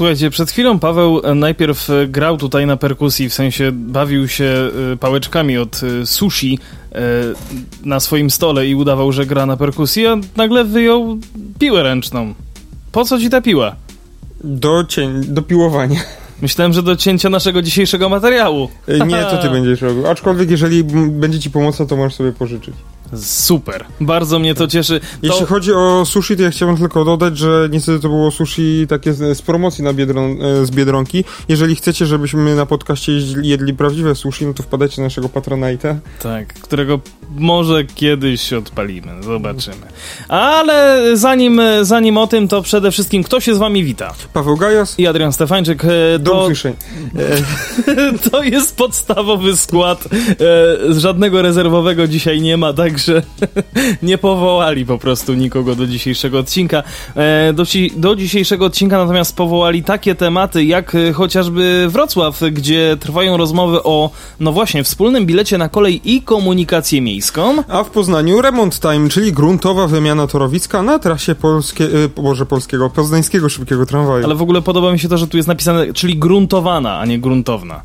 Słuchajcie, przed chwilą Paweł najpierw e, grał tutaj na perkusji, w sensie bawił się e, pałeczkami od e, sushi na swoim stole i udawał, że gra na perkusji, a nagle wyjął piłę ręczną. Po co ci ta piła? Do, cień, do piłowania. Myślałem, że do cięcia naszego dzisiejszego materiału. Nie, to ty będziesz robił. Aczkolwiek, jeżeli będzie ci pomocna, to możesz sobie pożyczyć. Super, bardzo mnie to cieszy. To... Jeśli chodzi o sushi, to ja chciałbym tylko dodać, że niestety to było sushi takie z, promocji na Biedron, e, z Biedronki. Jeżeli chcecie, żebyśmy na podcaście jedli prawdziwe sushi, no to wpadajcie na naszego Patronite'a. Tak, którego może kiedyś odpalimy, zobaczymy. Ale zanim, zanim o tym, to przede wszystkim kto się z wami wita? Paweł Gajas i Adrian Stefańczyk. E, Do usłyszenia. to jest podstawowy skład. E, żadnego rezerwowego dzisiaj nie ma, tak także nie powołali po prostu nikogo do dzisiejszego odcinka. E, do, do, dzisiejszego odcinka natomiast powołali takie tematy jak e, chociażby Wrocław, gdzie trwają rozmowy o, no właśnie, wspólnym bilecie na kolej i komunikację miejską. A w Poznaniu Remont Time, czyli gruntowa wymiana torowiska na trasie polskie, Boże, polskiego, poznańskiego szybkiego tramwaju. Ale w ogóle podoba mi się to, że tu jest napisane, czyli gruntowana, a nie gruntowna.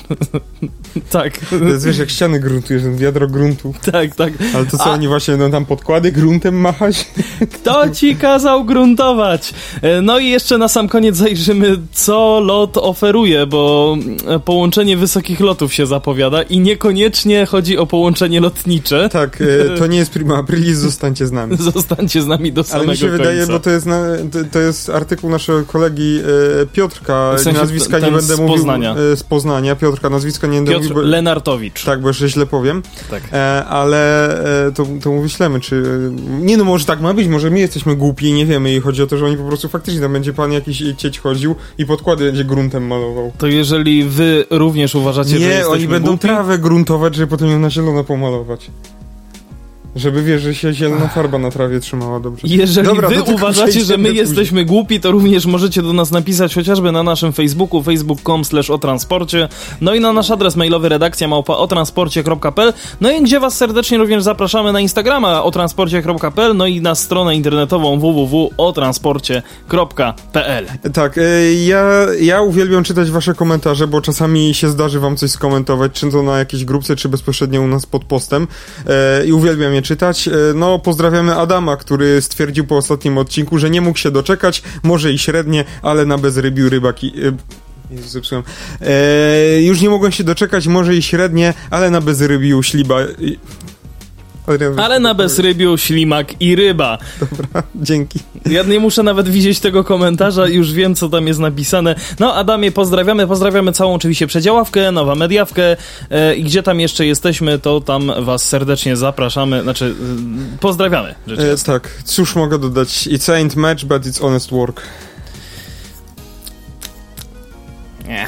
tak. To jest wiesz, jak ściany gruntujesz, wiadro gruntu. Tak, tak. Ale to co, A... oni właśnie no, tam podkłady gruntem machać? Kto ci kazał gruntować? E, no i jeszcze na sam koniec zajrzymy, co lot oferuje, bo e, połączenie wysokich lotów się zapowiada i niekoniecznie chodzi o połączenie lotnicze. Tak, e, to nie jest prima aprilis, zostańcie z nami. Zostańcie z nami do samego Ale mi się końca. wydaje, bo to jest, na, to jest artykuł naszego kolegi Piotrka, w sensie nazwiska nie będę z mówił. Poznania. Z Poznania. Piotrka, nazwiska nie będę Piotr mówił. Bo... Lenartowicz. Tak, bo jeszcze źle powiem. Tak. E, ale e, to, to wyślemy, czy... Nie no, może tak ma być, może my jesteśmy głupi i nie wiemy i chodzi o to, że oni po prostu faktycznie tam będzie pan jakiś cieć chodził i podkłady będzie gruntem malował. To jeżeli wy również uważacie, nie, że Nie, oni będą głupi? trawę gruntować, żeby potem ją na zielono pomalować. Żeby wiesz, że się zielona farba na trawie trzymała dobrze. Jeżeli Dobra, wy uważacie, że my jesteśmy głupi, to również możecie do nas napisać chociażby na naszym Facebooku, facebook.com slash o transporcie, no i na nasz adres mailowy redakcja małpa o transporcie.pl, no i gdzie was serdecznie również zapraszamy na Instagrama o transporcie.pl, no i na stronę internetową www.otransporcie.pl Tak, e, ja, ja uwielbiam czytać wasze komentarze, bo czasami się zdarzy wam coś skomentować, czy to na jakiejś grupce, czy bezpośrednio u nas pod postem. E, i uwielbiam je czytać. E, no, pozdrawiamy Adama, który stwierdził po ostatnim odcinku, że nie mógł się doczekać, może i średnie, ale na bezrybiu rybaki... E, Jezu, zepsułem. E, już nie mogłem się doczekać, może i średnie, ale na bezrybiu śliba... Ale na bezrybiu ślimak i ryba. Dobra, dzięki. Ja nie muszę nawet widzieć tego komentarza, już wiem, co tam jest napisane. No, Adamie, pozdrawiamy, pozdrawiamy całą oczywiście przedziaławkę, nowa mediawkę e, i gdzie tam jeszcze jesteśmy, to tam was serdecznie zapraszamy, znaczy e, pozdrawiamy. E, tak, cóż mogę dodać? It's ain't match, but it's honest work. Nie.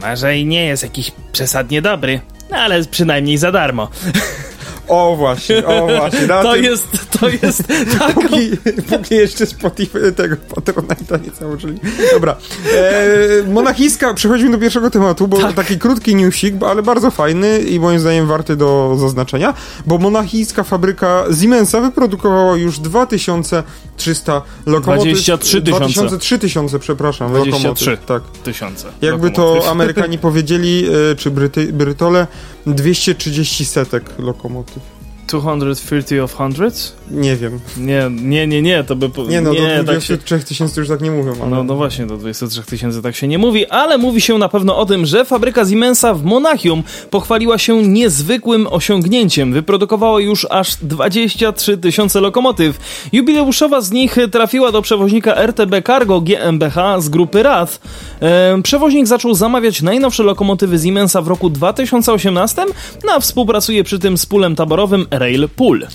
Może i nie jest jakiś przesadnie dobry, ale przynajmniej za darmo. O właśnie, o właśnie. to, tym... jest, to jest, tak. póki, póki jeszcze Spotify tego Patronite'a nie założyli. Dobra. E, monachijska, przechodzimy do pierwszego tematu, bo tak. taki krótki newsik, ale bardzo fajny i moim zdaniem warty do zaznaczenia, bo monachijska fabryka Siemensa wyprodukowała już 2300 lokomotyw. 23 tysiące. 3000, przepraszam, 23 lokomotyw. Tak. tysiące. Jakby to Amerykanie powiedzieli, e, czy Bryty, Brytole, 230 setek lokomotyw. 230 of hundreds? Nie wiem. Nie, nie, nie, nie, to by... Po... Nie, no nie, do 23 tak tysięcy już tak nie mówią. Ale... No, no właśnie, do 23 tysięcy tak się nie mówi, ale mówi się na pewno o tym, że fabryka Siemensa w Monachium pochwaliła się niezwykłym osiągnięciem. Wyprodukowała już aż 23 tysiące lokomotyw. Jubileuszowa z nich trafiła do przewoźnika RTB Cargo GmbH z grupy RAT. E, przewoźnik zaczął zamawiać najnowsze lokomotywy Siemensa w roku 2018, no a współpracuje przy tym z pulem taborowym Rail Pool.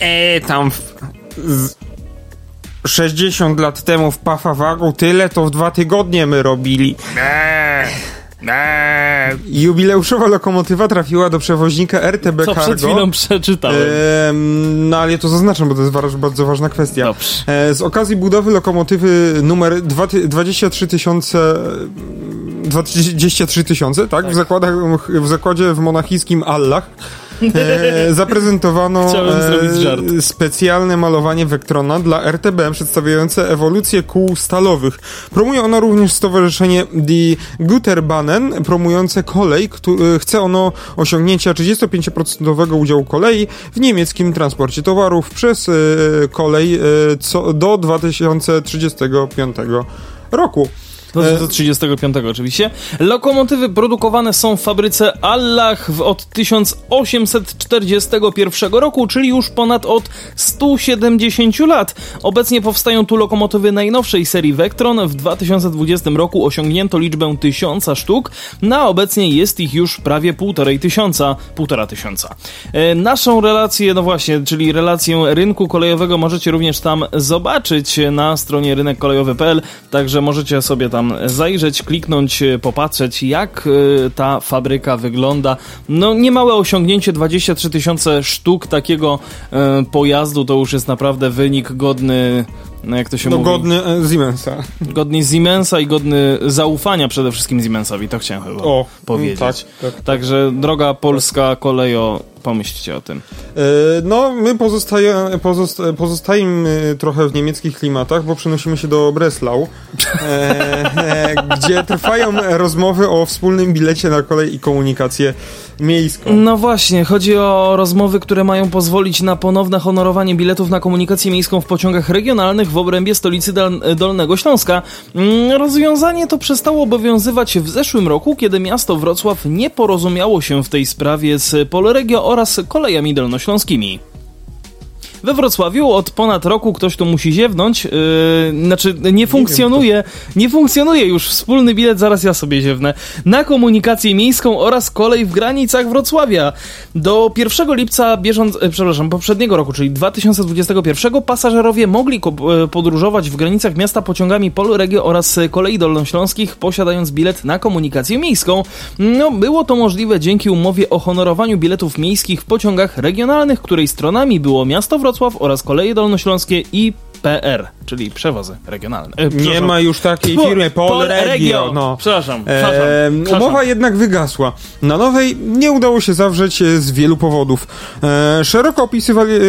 Eee, tam w, z, 60 lat temu w Pafawagu tyle to w dwa tygodnie my robili. Eee. Eee, Jubileuszowa lokomotywa trafiła do przewoźnika RTB co Cargo. przed chwilą przeczytałem. Em, no ale ja to zaznaczam, bo to jest bardzo ważna kwestia. Dobrze. E, z okazji budowy lokomotywy numer dwa ty- 23 tysiące 23 tysiące, tak? W, zakładach, w zakładzie w monachijskim Allach e, zaprezentowano żart. specjalne malowanie Vectrona dla RTB przedstawiające ewolucję kół stalowych. Promuje ono również stowarzyszenie Die Güterbahnen promujące kolej, któ- chce ono osiągnięcia 35% udziału kolei w niemieckim transporcie towarów przez e, kolej e, co, do 2035 roku. Do, do 35 oczywiście. Lokomotywy produkowane są w fabryce Allach w, od 1841 roku, czyli już ponad od 170 lat. Obecnie powstają tu lokomotywy najnowszej serii Vectron. W 2020 roku osiągnięto liczbę tysiąca sztuk. Na obecnie jest ich już prawie półtorej tysiąca. Półtora tysiąca. E, naszą relację, no właśnie, czyli relację rynku kolejowego możecie również tam zobaczyć na stronie rynekkolejowy.pl, także możecie sobie tam zajrzeć, kliknąć, e, popatrzeć jak e, ta fabryka wygląda. No niemałe osiągnięcie, 23 tysiące sztuk takiego e, pojazdu to już jest naprawdę wynik godny, no jak to się No mówi? godny e, Siemensa. godny Siemensa i godny zaufania przede wszystkim Siemensowi, to chciałem chyba O, powiedzieć. tak, tak. Także droga polska kolejo, pomyślcie o tym. E, No, my pozostaje, pozosta, pozostajemy trochę w niemieckich klimatach, bo przenosimy się do Breslau, e, e, gdzie trwają rozmowy o wspólnym bilecie na kolej i komunikację miejską. No właśnie, chodzi o rozmowy, które mają pozwolić na ponowne honorowanie biletów na komunikację miejską w pociągach regionalnych w obrębie stolicy Dolnego Śląska. Mm, Rozwiązanie to przestało obowiązywać w zeszłym roku, kiedy miasto Wrocław nie porozumiało się w tej sprawie z Polregio oraz kolejami dolnośląskimi. We Wrocławiu od ponad roku ktoś tu musi ziewnąć, yy, znaczy nie funkcjonuje, nie funkcjonuje już wspólny bilet, zaraz ja sobie ziewnę, na komunikację miejską oraz kolej w granicach Wrocławia. Do 1 lipca bieżąc, e, przepraszam, poprzedniego roku, czyli 2021, pasażerowie mogli e, podróżować w granicach miasta pociągami Polregio oraz e, kolei dolnośląskich, posiadając bilet na komunikację miejską. No, było to możliwe dzięki umowie o honorowaniu biletów miejskich w pociągach regionalnych, której stronami było miasto Wrocław oraz koleje dolnośląskie i PR, czyli przewozy regionalne. E, Nie ma już takiej firmy, Polregio. Polregio. No. Przepraszam, przepraszam, E, przepraszam. umowa jednak wygasła. Na nowej nie udało się zawrzeć e, z wielu powodów. E, szeroko opisywali e,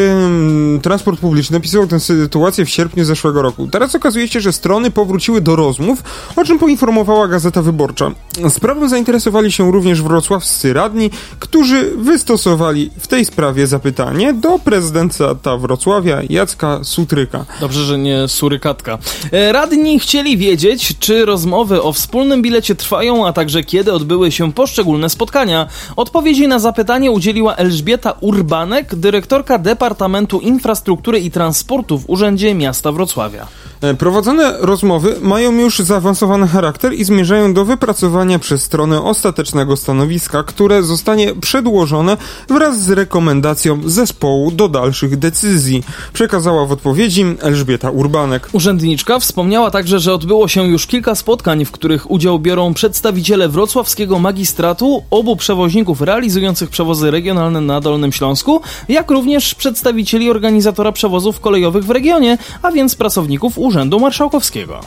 transport publiczny, opisywał tę sytuację w sierpniu zeszłego roku. Teraz okazuje się, że strony powróciły do rozmów, o czym poinformowała Gazeta Wyborcza. Sprawą zainteresowali się również wrocławscy radni, którzy wystosowali w tej sprawie zapytanie do prezydenta Wrocławia Jacka Sutryka. Dobrze, że nie surykatka. E, Radni chcieli wiedzieć, czy rozmowy o wspólnym bilecie trwają, a także kiedy odbyły się poszczególne spotkania. Odpowiedzi na zapytanie udzieliła Elżbieta Urbanek, dyrektorka Departamentu Infrastruktury i Transportu w Urzędzie Miasta Wrocławia. E, Prowadzone rozmowy mają już zaawansowany charakter i zmierzają do wypracowania przez stronę ostatecznego stanowiska, które zostanie przedłożone wraz z rekomendacją zespołu do dalszych decyzji, przekazała w odpowiedzi Elżbieta Urbanek. Urzędniczka wspomniała także, że odbyło się już kilka spotkań, w których udział biorą przedstawiciele wrocławskiego magistratu, obu przewoźników realizujących przewozy regionalne na Dolnym Śląsku, jak również przedstawicieli organizatora przewozów kolejowych w regionie, a więc pracowników Urzędu Marszałkowskiego.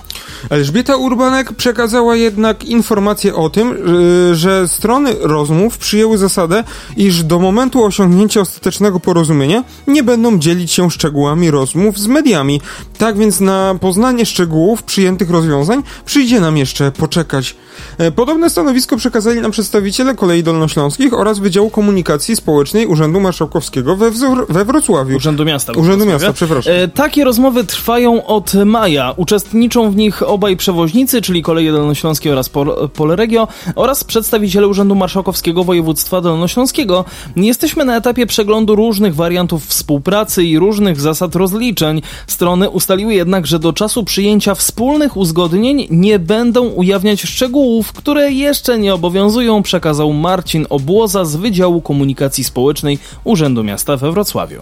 Elżbieta Urbanek przekazała jednak informację o tym, y, że strony rozmów przyjęły zasadę, iż do momentu osiągnięcia ostatecznego porozumienia nie będą dzielić się szczegółami rozmów z mediami. Tak więc na poznanie szczegółów przyjętych rozwiązań przyjdzie nam jeszcze poczekać. E, Podobne stanowisko przekazali nam przedstawiciele Kolei Dolnośląskich oraz Wydziału Komunikacji Społecznej Urzędu Marszałkowskiego we, wzor- we Wrocławiu. Urzędu Miasta. Urzędu. Miasta, przepraszam. E, takie rozmowy trwają od maja. Uczestniczą w nich obaj przewoźnicy, czyli Koleje Dolnośląskie oraz Pol Polregio oraz przedstawiciele Urzędu Marszałkowskiego Województwa Dolnośląskiego. Jesteśmy na etapie przeglądu różnych wariantów współpracy i różnych zasad rozliczeń. Strony ustaliły jednak, że do czasu przyjęcia wspólnych uzgodnień nie będą ujawniać szczegółów, które jeszcze nie obowiązują, przekazał Marcin Obłoza z Wydziału Komunikacji Społecznej Urzędu Miasta we Wrocławiu.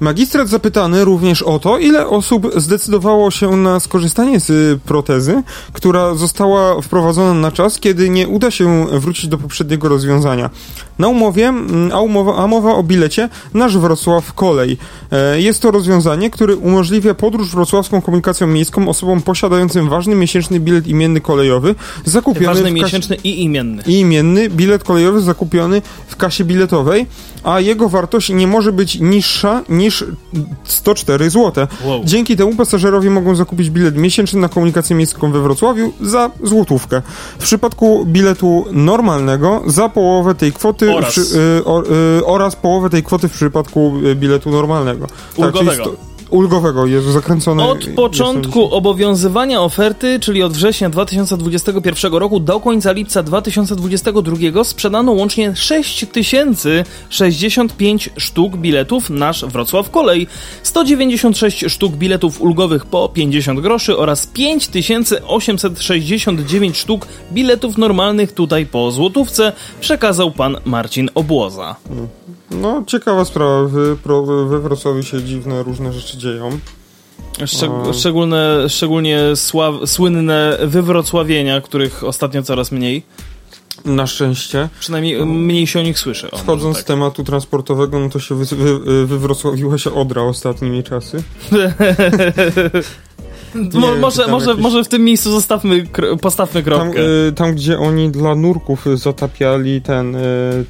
Magistrat zapytany również o to, ile osób zdecydowało się na skorzystanie z protezy, która została wprowadzona na czas, kiedy nie uda się wrócić do poprzedniego rozwiązania. Na umowie, a, umowa, a mowa o bilecie Nasz Wrocław Kolej. E, jest to rozwiązanie, które umożliwia podróż wrocławską komunikacją miejską osobom posiadającym ważny miesięczny bilet imienny kolejowy, zakupiony Ważny miesięczny i imienny. i imienny bilet kolejowy zakupiony w kasie biletowej, a jego wartość nie może być niższa niż 104 zł. Wow. Dzięki temu pasażerowie mogą zakupić bilet miesięczny na komunikację miejską we Wrocławiu za złotówkę. W przypadku biletu normalnego za połowę tej kwoty Oraz. przy, y, o, y, oraz połowę tej kwoty w przypadku y, biletu normalnego. Tak, Ulgowego. Ulgowego jest. Od początku obowiązywania oferty, czyli od września 2021 roku do końca lipca 2022 sprzedano łącznie 6065 sztuk biletów Nasz Wrocław Kolej, 196 sztuk biletów ulgowych po 50 groszy oraz 5869 sztuk biletów normalnych tutaj po złotówce przekazał pan Marcin Obłoza. No, ciekawa sprawa. W, pro, we Wrocławiu się dziwne różne rzeczy dzieją. Szczeg- A. szczególne, szczególnie słynne wywrocławienia, których ostatnio coraz mniej. Na szczęście. Przynajmniej y, mniej się o nich słyszy. O, Wchodząc może z tematu transportowego, no to się wy, wy, wywrocławiła się Odra ostatnimi czasy. Mo- nie może, tam może, jakieś- może w tym miejscu zostawmy, postawmy Tam, kropkę. y, tam, gdzie oni dla nurków zatapiali ten y,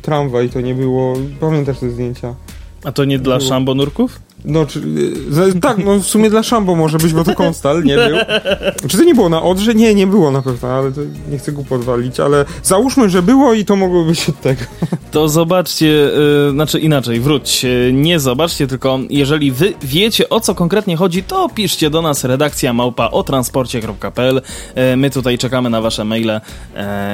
tramwaj, to nie było... Pamiętasz te zdjęcia? A to nie dla było. szambonurków? No, czy, za- tak, no w sumie dla Szambo może być, bo to Konstal nie był. Czy to nie było na Odrze? Nie, nie było na pewno, ale to nie chcę głupot walić, ale załóżmy, że było i to mogło być od tego. To zobaczcie, y, znaczy inaczej, wróć, nie zobaczcie, tylko jeżeli wy wiecie o co konkretnie chodzi, to piszcie do nas redakcja małpa o transporcie.pl. Y, my tutaj czekamy na wasze maile.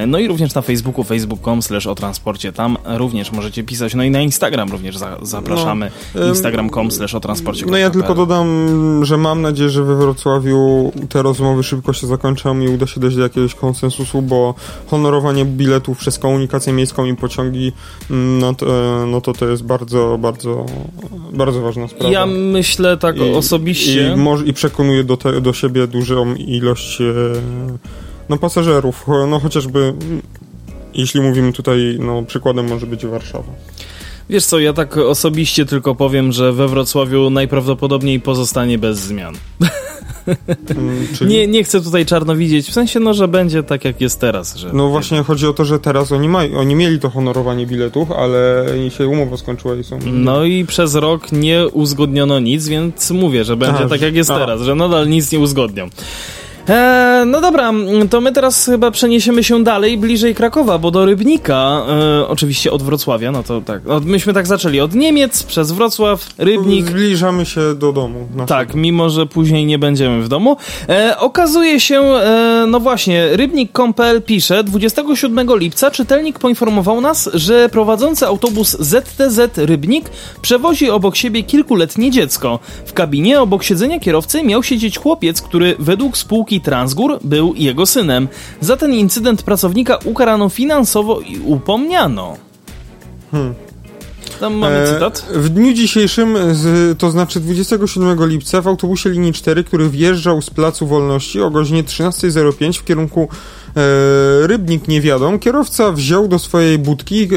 No i również na Facebooku, facebook.com slash o transporcie. Tam również możecie pisać. No i na Instagram również za, zapraszamy. No, Instagram.com slash o transporcie. No ja tylko dodam, że mam nadzieję, że we Wrocławiu te rozmowy szybko się zakończą i uda się dojść do jakiegoś konsensusu, bo honorowanie biletów przez komunikację miejską i pociągi, mm, no to, no to to jest bardzo, bardzo, bardzo ważna sprawa. Ja myślę tak I- osobiście. I, może, i przekonuje do, te, do siebie dużą ilość e, no, pasażerów, no chociażby mm, jeśli mówimy tutaj, no przykładem może być Warszawa. Wiesz co, ja tak osobiście tylko powiem, że we Wrocławiu najprawdopodobniej pozostanie bez zmian. Mm, Czyli... Nie, nie chcę tutaj czarno widzieć, w sensie, no, że będzie tak jak jest teraz. Że No właśnie chodzi o to, że teraz oni, mają, oni mieli to honorowanie biletów, ale się umowa skończyła i są... No i przez rok nie uzgodniono nic, więc mówię, że będzie tak jak jest teraz, że nadal nic nie uzgodnią. E, no dobra, to my teraz chyba przeniesiemy się dalej, bliżej Krakowa, bo do Rybnika, e, oczywiście od Wrocławia, no to tak, od, myśmy tak zaczęli, od Niemiec przez Wrocław, Rybnik, Zbliżamy się do domu. naszego. Tak, mimo że później nie będziemy w domu. E, okazuje się, e, no właśnie, rybnik.pl pisze, 27 lipca czytelnik poinformował nas, że prowadzący autobus ZTZ Rybnik przewozi obok siebie kilkuletnie dziecko. W kabinie obok siedzenia kierowcy miał siedzieć chłopiec, który według spółki Transgór był jego synem. Za ten incydent pracownika ukarano finansowo i upomniano. Tam mamy E, cytat. W dniu dzisiejszym, z, to znaczy 27 lipca, w autobusie linii 4, który wjeżdżał z Placu Wolności o godzinie 13.05 w kierunku e, Rybnik Niewiadom, kierowca wziął do swojej budki e,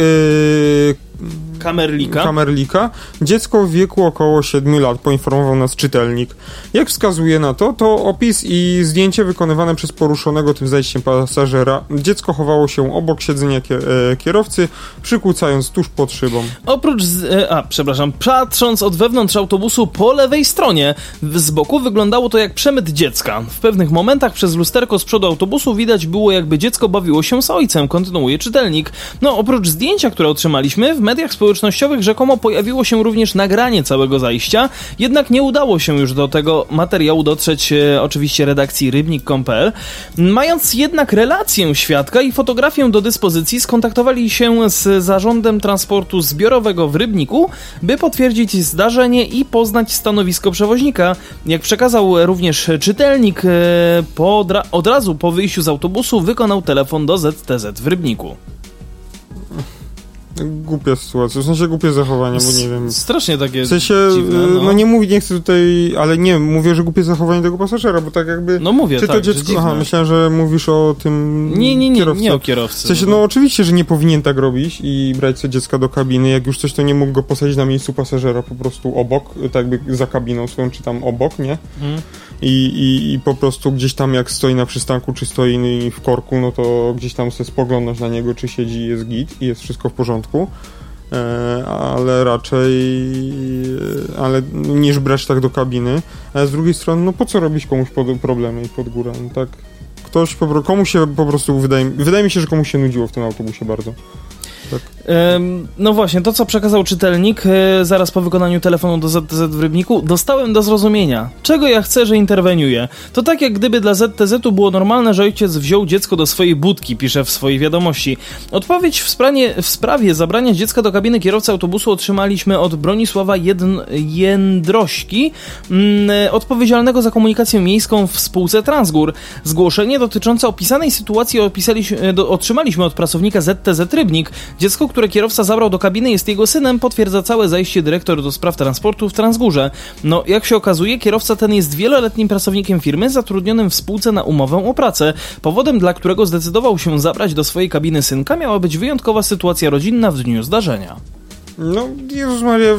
Kamerlika. kamerlika dziecko w wieku około 7 lat, poinformował nas czytelnik. Jak wskazuje na to, to opis i zdjęcie wykonywane przez poruszonego tym zajściem pasażera. Dziecko chowało się obok siedzenia e, kierowcy, przykucając tuż pod szybą. Oprócz, z, e, a przepraszam, patrząc od wewnątrz autobusu po lewej stronie, z boku wyglądało to jak przemyt dziecka. W pewnych momentach przez lusterko z przodu autobusu widać było jakby dziecko bawiło się z ojcem, kontynuuje czytelnik. No oprócz zdjęcia, które otrzymaliśmy, w mediach społecznościowych rzekomo pojawiło się również nagranie całego zajścia, jednak nie udało się już do tego materiału dotrzeć e, oczywiście redakcji rybnik.pl. Mając jednak relację świadka i fotografię do dyspozycji, skontaktowali się z zarządem transportu zbiorowego w Rybniku, by potwierdzić zdarzenie i poznać stanowisko przewoźnika. Jak przekazał również czytelnik, e, po od razu po wyjściu z autobusu wykonał telefon do ZTZ w Rybniku. Głupia sytuacja, w sensie głupie zachowanie, bo nie wiem. Strasznie takie W sensie, dziwne, y, no. no nie mówię, nie chcę tutaj, ale nie, mówię, że głupie zachowanie tego pasażera, bo tak jakby... No mówię, Czy to tak, że dziecko... Aha, myślałem, że mówisz o tym Nie, nie, nie, kierowcy. nie o kierowcy. W sensie, no oczywiście, że nie powinien tak robić i brać sobie dziecka do kabiny. Jak już coś, to nie mógł go posadzić na miejscu pasażera, po prostu obok, tak jakby za kabiną swoją, czy tam obok, nie? Mhm. I, i, I po prostu gdzieś tam jak stoi na przystanku, czy stoi w korku, no to gdzieś tam sobie spoglądasz na niego, czy siedzi jest git i jest wszystko w porządku. E, ale raczej e, ale niż brać tak do kabiny. A z drugiej strony, no po co robić komuś pod, problemy i pod górę? No tak ktoś, po, komu się po prostu wydaje, wydaje mi się, że komuś się nudziło w tym autobusie bardzo. Em, No właśnie, to co przekazał czytelnik e, zaraz po wykonaniu telefonu do ZTZ w Rybniku, dostałem do zrozumienia. Czego ja chcę, że interweniuję? To tak jak gdyby dla ZTZ-u było normalne, że ojciec wziął dziecko do swojej budki, pisze w swojej wiadomości. Odpowiedź w w sprawie zabrania dziecka do kabiny kierowcy autobusu otrzymaliśmy od Bronisława Jedn, Jędrośki, mm, e, odpowiedzialnego za komunikację miejską w spółce Transgór. Zgłoszenie dotyczące opisanej sytuacji opisaliśmy, e, otrzymaliśmy od pracownika ZTZ Rybnik. Dziecko, które kierowca zabrał do kabiny jest jego synem, potwierdza całe zajście dyrektor do spraw transportu w Transgórze. No, jak się okazuje, kierowca ten jest wieloletnim pracownikiem firmy zatrudnionym w spółce na umowę o pracę. Powodem, dla którego zdecydował się zabrać do swojej kabiny synka, miała być wyjątkowa sytuacja rodzinna w dniu zdarzenia. No, Jezus Maria,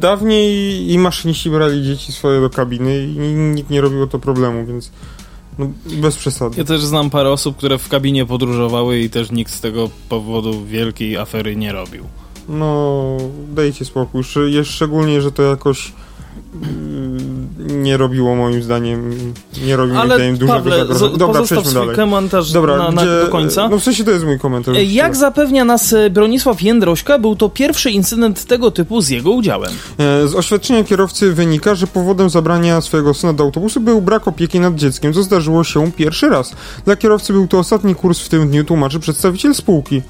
dawniej i maszyniści brali dzieci swoje do kabiny i nikt nie robił o to problemu, więc no, bez przesady. Ja też znam parę osób, które w kabinie podróżowały i też nikt z tego powodu wielkiej afery nie robił. No, dajcie spokój. Szczególnie, że to jakoś nie robiło moim zdaniem, nie robi moim zdaniem dużego zagrożenia. Dobra, przejdźmy dalej. komentarz Dobra, na, na, gdzie, do końca. No w sensie to jest mój komentarz. E, Jak zapewnia nas e, Bronisław Jędrośka, był to pierwszy incydent tego typu z jego udziałem. E, Z oświadczenia kierowcy wynika, że powodem zabrania swojego syna do autobusu był brak opieki nad dzieckiem, co zdarzyło się pierwszy raz. Dla kierowcy był to ostatni kurs w tym dniu, tłumaczy przedstawiciel spółki.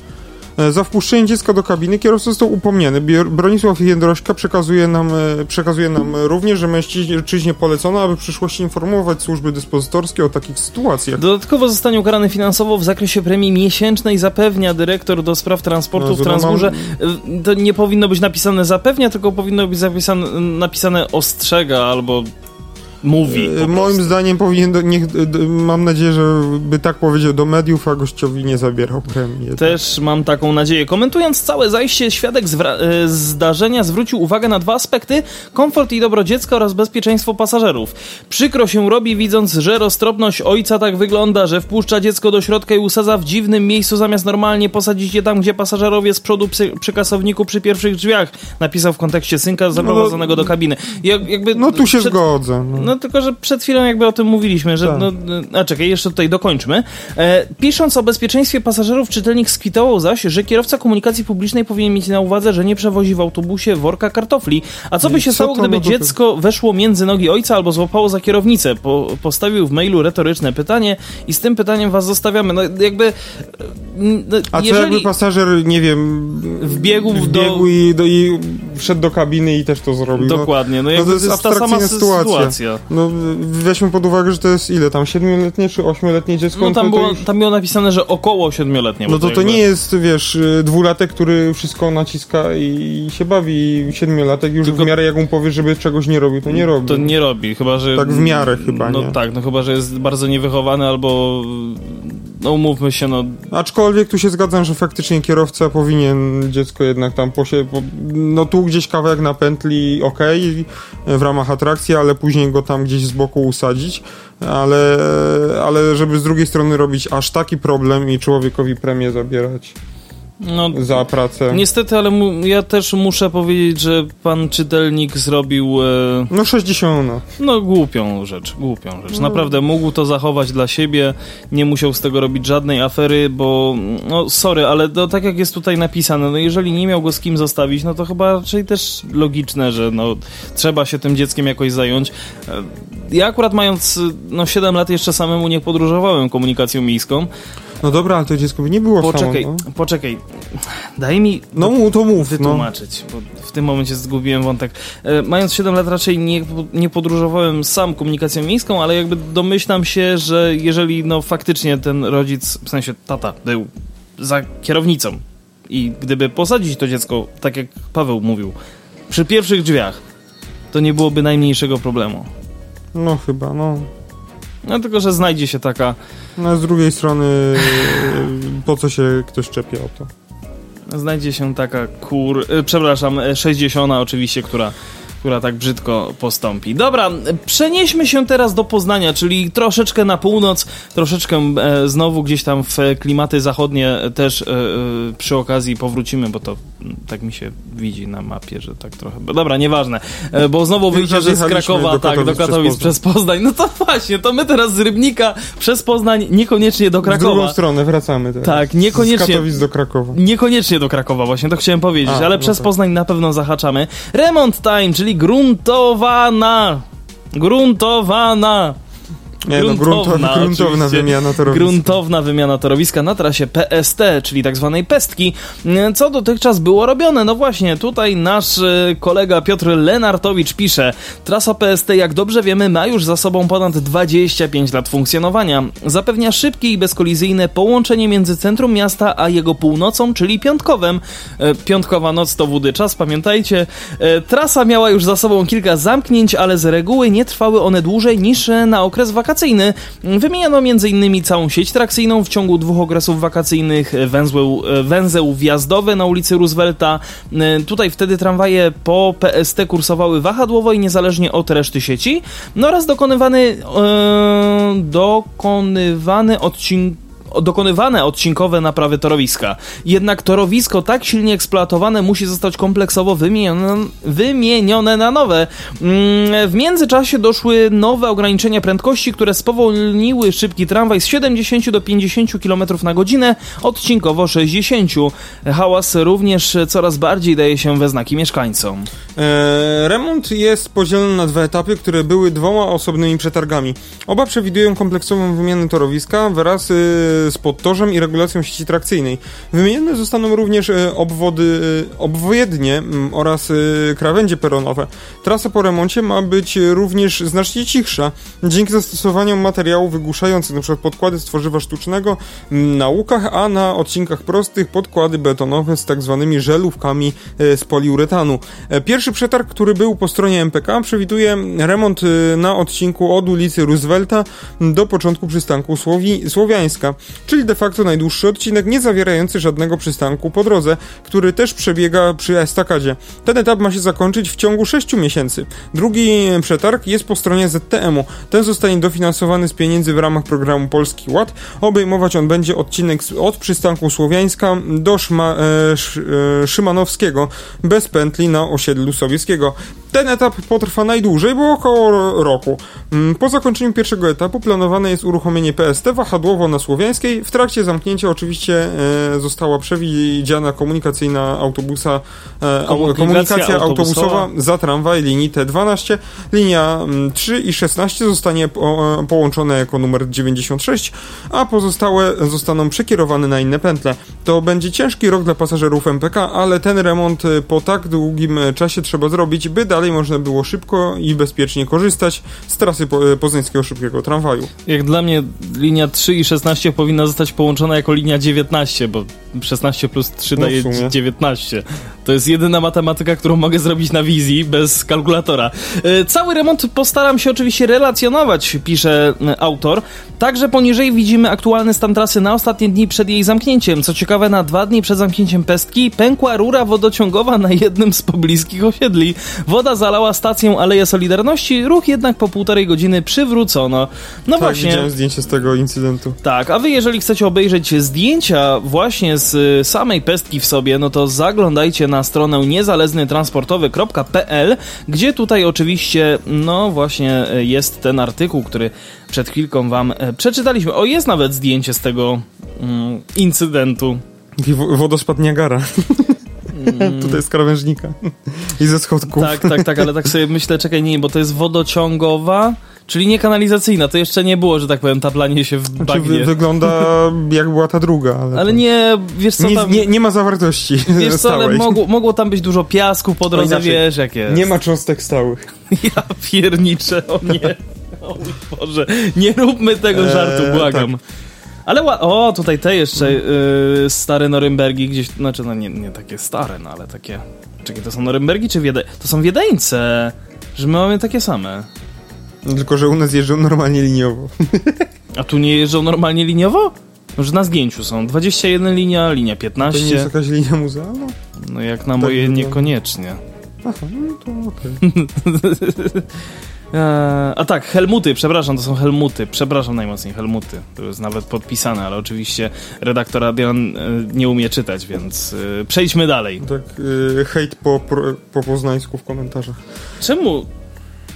E, Za wpuszczenie dziecka do kabiny kierowca został upomniany. Bronisław Jędrośka przekazuje nam, e, przekazuje nam również, że mężczyźnie polecono, aby w przyszłości informować służby dyspozytorskie o takich sytuacjach. Dodatkowo zostanie ukarany finansowo w zakresie premii miesięcznej, zapewnia dyrektor do spraw transportu No, w Transgórze. E, To nie powinno być napisane zapewnia, tylko powinno być zapisane, napisane ostrzega albo mówi. E. Moim zdaniem powinien, do, niech, mam nadzieję, że by tak powiedział do mediów, a gościowi nie zabierał premii. Też mam taką nadzieję. Komentując całe zajście, świadek e, zdarzenia zwrócił uwagę na dwa aspekty: komfort i dobro dziecka oraz bezpieczeństwo pasażerów. Przykro się robi, widząc, że roztropność ojca tak wygląda, że wpuszcza dziecko do środka i usadza w dziwnym miejscu, zamiast normalnie posadzić je tam, gdzie pasażerowie z przodu przy, przy kasowniku przy pierwszych drzwiach. Napisał w kontekście synka zaprowadzonego do kabiny. Jak, jakby No tu się przed- zgodzę. No. No tylko, że przed chwilą jakby o tym mówiliśmy, że Tak. no, a czekaj, jeszcze tutaj dokończmy. E, pisząc o bezpieczeństwie pasażerów, czytelnik skwitował zaś, że kierowca komunikacji publicznej powinien mieć na uwadze, że nie przewozi w autobusie worka kartofli. A co by się co stało, gdyby dziecko weszło między nogi ojca albo złapało za kierownicę? Po, postawił w mailu retoryczne pytanie i z tym pytaniem was zostawiamy. No jakby... e, No, A co jeżeli... jakby pasażer, nie wiem, Wbiegł w do- wbiegł i, do, i wszedł do kabiny i też to zrobił. Dokładnie, no No, jakby to jest to jest ta sama sytuacja. sytuacja. No, weźmy pod uwagę, że to jest ile tam, siedmioletnie czy ośmioletnie dziecko? No tam to, to było, już- tam było napisane, że około siedmioletnie. No to to nie jest, wiesz, dwulatek, który wszystko naciska i się bawi. Siedmiolatek już Tylko- w miarę jak mu powie, żeby czegoś nie robił, to nie robi. To nie robi, chyba że. Tak w miarę chyba, No nie? tak, no chyba, że jest bardzo niewychowany albo. No umówmy się, no. Aczkolwiek tu się zgadzam, że faktycznie kierowca powinien dziecko jednak tam posie... Po, no tu gdzieś kawałek na pętli, okej, w ramach atrakcji, ale później go tam gdzieś z boku usadzić. Ale, ale żeby z drugiej strony robić aż taki problem i człowiekowi premię zabierać no za pracę. Niestety, ale mu, ja też muszę powiedzieć, że pan czytelnik zrobił e, No 60. No. no głupią rzecz, głupią rzecz. No. Naprawdę mógł to zachować dla siebie, nie musiał z tego robić żadnej afery, bo no sorry, ale to, tak jak jest tutaj napisane, no jeżeli nie miał go z kim zostawić, no to chyba raczej też logiczne, że no trzeba się tym dzieckiem jakoś zająć. E, Ja akurat mając no 7 lat jeszcze samemu nie podróżowałem komunikacją miejską. No dobra, ale to dziecko by nie było Poczekaj, samo. No, poczekaj. Daj mi no mu to mów. No. wytłumaczyć, bo w tym momencie zgubiłem wątek. E, mając 7 lat raczej nie, nie podróżowałem sam komunikacją miejską, ale jakby domyślam się, że jeżeli no faktycznie ten rodzic, w sensie tata, był za kierownicą i gdyby posadzić to dziecko, tak jak Paweł mówił, przy pierwszych drzwiach, to nie byłoby najmniejszego problemu. No chyba, no. No tylko, że znajdzie się taka... No z drugiej strony, po co się ktoś czepia o to? Znajdzie się taka kur... e, Przepraszam, e, 60 oczywiście, która która tak brzydko postąpi. Dobra, przenieśmy się teraz do Poznania, czyli troszeczkę na północ, troszeczkę e, znowu gdzieś tam w klimaty zachodnie też e, e, przy okazji powrócimy, bo to m, tak mi się widzi na mapie, że tak trochę. Dobra, nieważne, e, bo znowu wyjdzie, że z Krakowa, do tak, do Katowic przez Katowic przez Poznań. No to właśnie, to my teraz z Rybnika przez Poznań, niekoniecznie do W drugą Krakowa. stronę wracamy teraz. Tak, niekoniecznie. Z Katowic do Krakowa. Niekoniecznie do Krakowa, właśnie to chciałem powiedzieć, A, ale no przez tak. Poznań na pewno zahaczamy. Remont Time, czyli gruntowana. Gruntowana. Nie, no, gruntowa, gruntowna oczywiście. wymiana torowiska. Gruntowna wymiana torowiska na trasie PST, czyli tak zwanej pestki. Co dotychczas było robione? No właśnie, tutaj nasz e, kolega Piotr Lenartowicz pisze Trasa PST, jak dobrze wiemy, ma już za sobą ponad 25 lat funkcjonowania. Zapewnia szybkie i bezkolizyjne połączenie między centrum miasta a jego północą, czyli piątkowem. E, Piątkowa noc to wódy czas, pamiętajcie. E, Trasa miała już za sobą kilka zamknięć, ale z reguły nie trwały one dłużej niż na okres wakacyjny. Wymieniono m.in. całą sieć trakcyjną w ciągu dwóch okresów wakacyjnych, e, węzeł, e, węzeł wjazdowy na ulicy Roosevelta. E, Tutaj wtedy tramwaje po PST kursowały wahadłowo i niezależnie od reszty sieci. No oraz dokonywany, e, dokonywany odcinek dokonywane odcinkowe naprawy torowiska. Jednak torowisko tak silnie eksploatowane musi zostać kompleksowo wymienione, wymienione na nowe. Mm, W międzyczasie doszły nowe ograniczenia prędkości, które spowolniły szybki tramwaj z 70 do 50 km na godzinę, odcinkowo 60. Hałas również coraz bardziej daje się we znaki mieszkańcom. E, remont jest podzielony na dwa etapy, które były dwoma osobnymi przetargami. Oba przewidują kompleksową wymianę torowiska wraz e, z podtorzem i regulacją sieci trakcyjnej. Wymienione zostaną również e, obwody, e, obwojednie m, oraz e, krawędzie peronowe. Trasa po remoncie ma być również znacznie cichsza, dzięki zastosowaniu materiałów wygłuszających, np. podkłady z tworzywa sztucznego na łukach, a na odcinkach prostych podkłady betonowe z tak zwanymi żelówkami z poliuretanu. Pierwszy przetarg, który był po stronie MPK, przewiduje remont na odcinku od ulicy Roosevelta do początku przystanku Słowi- Słowiańska, czyli de facto najdłuższy odcinek, nie zawierający żadnego przystanku po drodze, który też przebiega przy estakadzie. Ten etap ma się zakończyć w ciągu 6 miesięcy. Drugi przetarg jest po stronie ZTM-u. Ten zostanie dofinansowany z pieniędzy w ramach programu Polski Ład. Obejmować on będzie odcinek od przystanku Słowiańska do Szma, e, Sz, e, Szymanowskiego, bez pętli na osiedlu Sobieskiego. Ten etap potrwa najdłużej, bo około ro- roku. Mm, Po zakończeniu pierwszego etapu planowane jest uruchomienie PST wahadłowo na Słowiańskiej. W trakcie zamknięcia oczywiście e, została przewidziana komunikacyjna autobusa, e, Komunikacja komunikacja autobusowa. autobusowa za tramwaj linii T12. Linia mm, 3 i 16 zostanie e, połączone jako numer 96, a pozostałe zostaną przekierowane na inne pętle. To będzie ciężki rok dla pasażerów MPK, ale ten remont po tak długim czasie trzeba zrobić, by dalej można było szybko i bezpiecznie korzystać z trasy e, poznańskiego szybkiego tramwaju. Jak dla mnie linia 3 i 16 powinna zostać połączona jako linia 19, bo 16 plus 3 No daje sumie. 19. To jest jedyna matematyka, którą mogę zrobić na wizji bez kalkulatora. E, Cały remont postaram się oczywiście relacjonować, pisze e, autor. Także poniżej widzimy aktualny stan trasy na ostatnie dni przed jej zamknięciem. Co ciekawe, na dwa dni przed zamknięciem pestki pękła rura wodociągowa na jednym z pobliskich osiedli. Woda zalała stację Aleje Solidarności, ruch jednak po półtorej godziny przywrócono. No tak, właśnie. widziałem zdjęcie z tego incydentu. Tak, a wy jeżeli chcecie obejrzeć zdjęcia właśnie z y, samej pestki w sobie, no to zaglądajcie na stronę niezależnytransportowy.pl, gdzie tutaj oczywiście, no właśnie y, jest ten artykuł, który przed chwilką wam y, przeczytaliśmy. O, jest nawet zdjęcie z tego mm, incydentu. Wodospad Niagara. Tutaj z krawężnika. I ze schodków. Tak, tak, tak, ale tak sobie myślę, czekaj, nie, bo to jest wodociągowa, czyli nie kanalizacyjna, to jeszcze nie było, że tak powiem, taplanie się w Znaczy, bagnie. wy, wygląda jak była ta druga, ale, Ale nie, wiesz co Nic, tam... nie, nie ma zawartości Wiesz co, ale mogło, mogło tam być dużo piasku po drodze, inaczej, wiesz jak jest. Nie ma cząstek stałych. Ja pierniczę, o nie. O Boże, nie róbmy tego Eee, żartu, błagam. tak. Ale ła- o, tutaj te jeszcze yy, stare Norymbergi gdzieś, znaczy no nie, nie takie stare, no ale takie... Czekaj, to są Norymbergi czy Wiedeńce? To są Wiedeńce, że my mamy takie same. Tylko, że u nas jeżdżą normalnie liniowo. A tu nie jeżdżą normalnie liniowo? Może na zdjęciu są. 21 linia, linia To nie jest 15. jakaś linia muzealna? No jak na moje wygląda. niekoniecznie. Aha, no to okej. Eee, a tak, Helmuty, przepraszam, to są Helmuty. Przepraszam najmocniej, Helmuty. To jest nawet podpisane, ale oczywiście redaktor Adrian e, nie umie czytać, więc e, przejdźmy dalej. Tak, y, hejt po, po poznańsku w komentarzach. Czemu...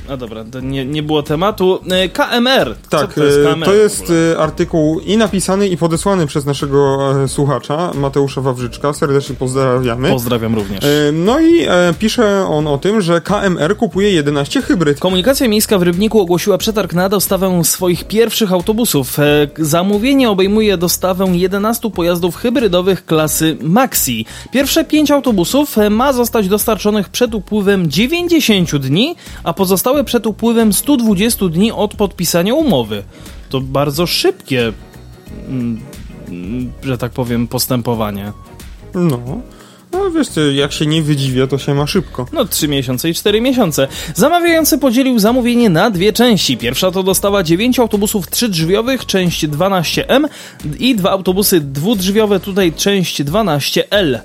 A dobra, to nie, nie było tematu. E, KMR. Tak, to jest KMR? to w jest y, artykuł i napisany, i podesłany przez naszego e, słuchacza, Mateusza Wawrzyczka. Serdecznie pozdrawiamy. Pozdrawiam również. E, No i e, pisze on o tym, że KMR kupuje 11 hybryd. Komunikacja Miejska w Rybniku ogłosiła przetarg na dostawę swoich pierwszych autobusów. E, Zamówienie obejmuje dostawę 11 pojazdów hybrydowych klasy Maxi. Pierwsze 5 autobusów e, ma zostać dostarczonych przed upływem 90 dni, a pozostałe przed upływem 120 dni od podpisania umowy. To bardzo szybkie, mm, mm, że tak powiem, postępowanie. No. No wiesz, jak się nie wydziwia, to się ma szybko. No, 3 miesiące i 4 miesiące. Zamawiający podzielił zamówienie na dwie części. Pierwsza to dostawa 9 autobusów trzydrzwiowych, część 12M i dwa autobusy dwudrzwiowe, tutaj część 12L.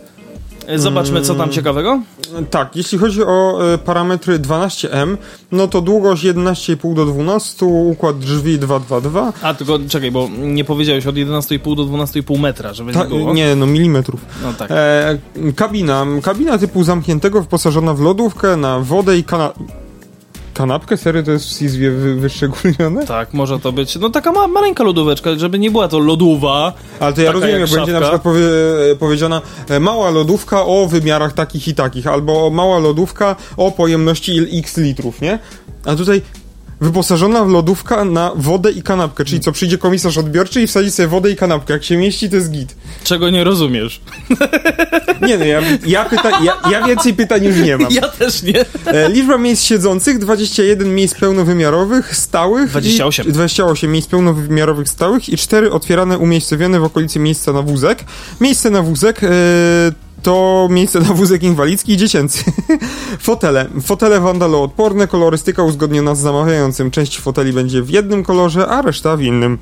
Zobaczmy, co tam ciekawego. Tak, jeśli chodzi o e, parametry 12M, no to długość 11,5 do 12, układ drzwi 222. A, tylko czekaj, bo nie powiedziałeś od 11,5 do 12,5 metra, żeby Ta, nie było. nie, no milimetrów. No tak. E, kabina. Kabina typu zamkniętego, wyposażona w lodówkę, na wodę i kana... Kanapkę? Serio to jest w Sizwie wy, wyszczególnione? Tak, może to być. No taka ma, maleńka lodóweczka, żeby nie była to lodowa. Ale to ja rozumiem, jak jak będzie na przykład powie, e, powiedziana e, mała lodówka o wymiarach takich i takich, albo mała lodówka o pojemności x litrów, nie? A tutaj wyposażona w lodówka na wodę i kanapkę, czyli co, przyjdzie komisarz odbiorczy i wsadzi sobie wodę i kanapkę. Jak się mieści, to jest git. Czego nie rozumiesz? Nie no, ja, ja, pyta, ja, ja więcej pytań już nie mam. Ja też nie. E, liczba miejsc siedzących, 21 miejsc pełnowymiarowych, stałych. 28. I 28 miejsc pełnowymiarowych stałych i 4 otwierane, umiejscowione w okolicy miejsca na wózek. Miejsce na wózek e, to miejsce na wózek inwalidzki i dziecięcy. Fotele. Fotele wandaloodporne, kolorystyka uzgodniona z zamawiającym. Część foteli będzie w jednym kolorze, a reszta w innym.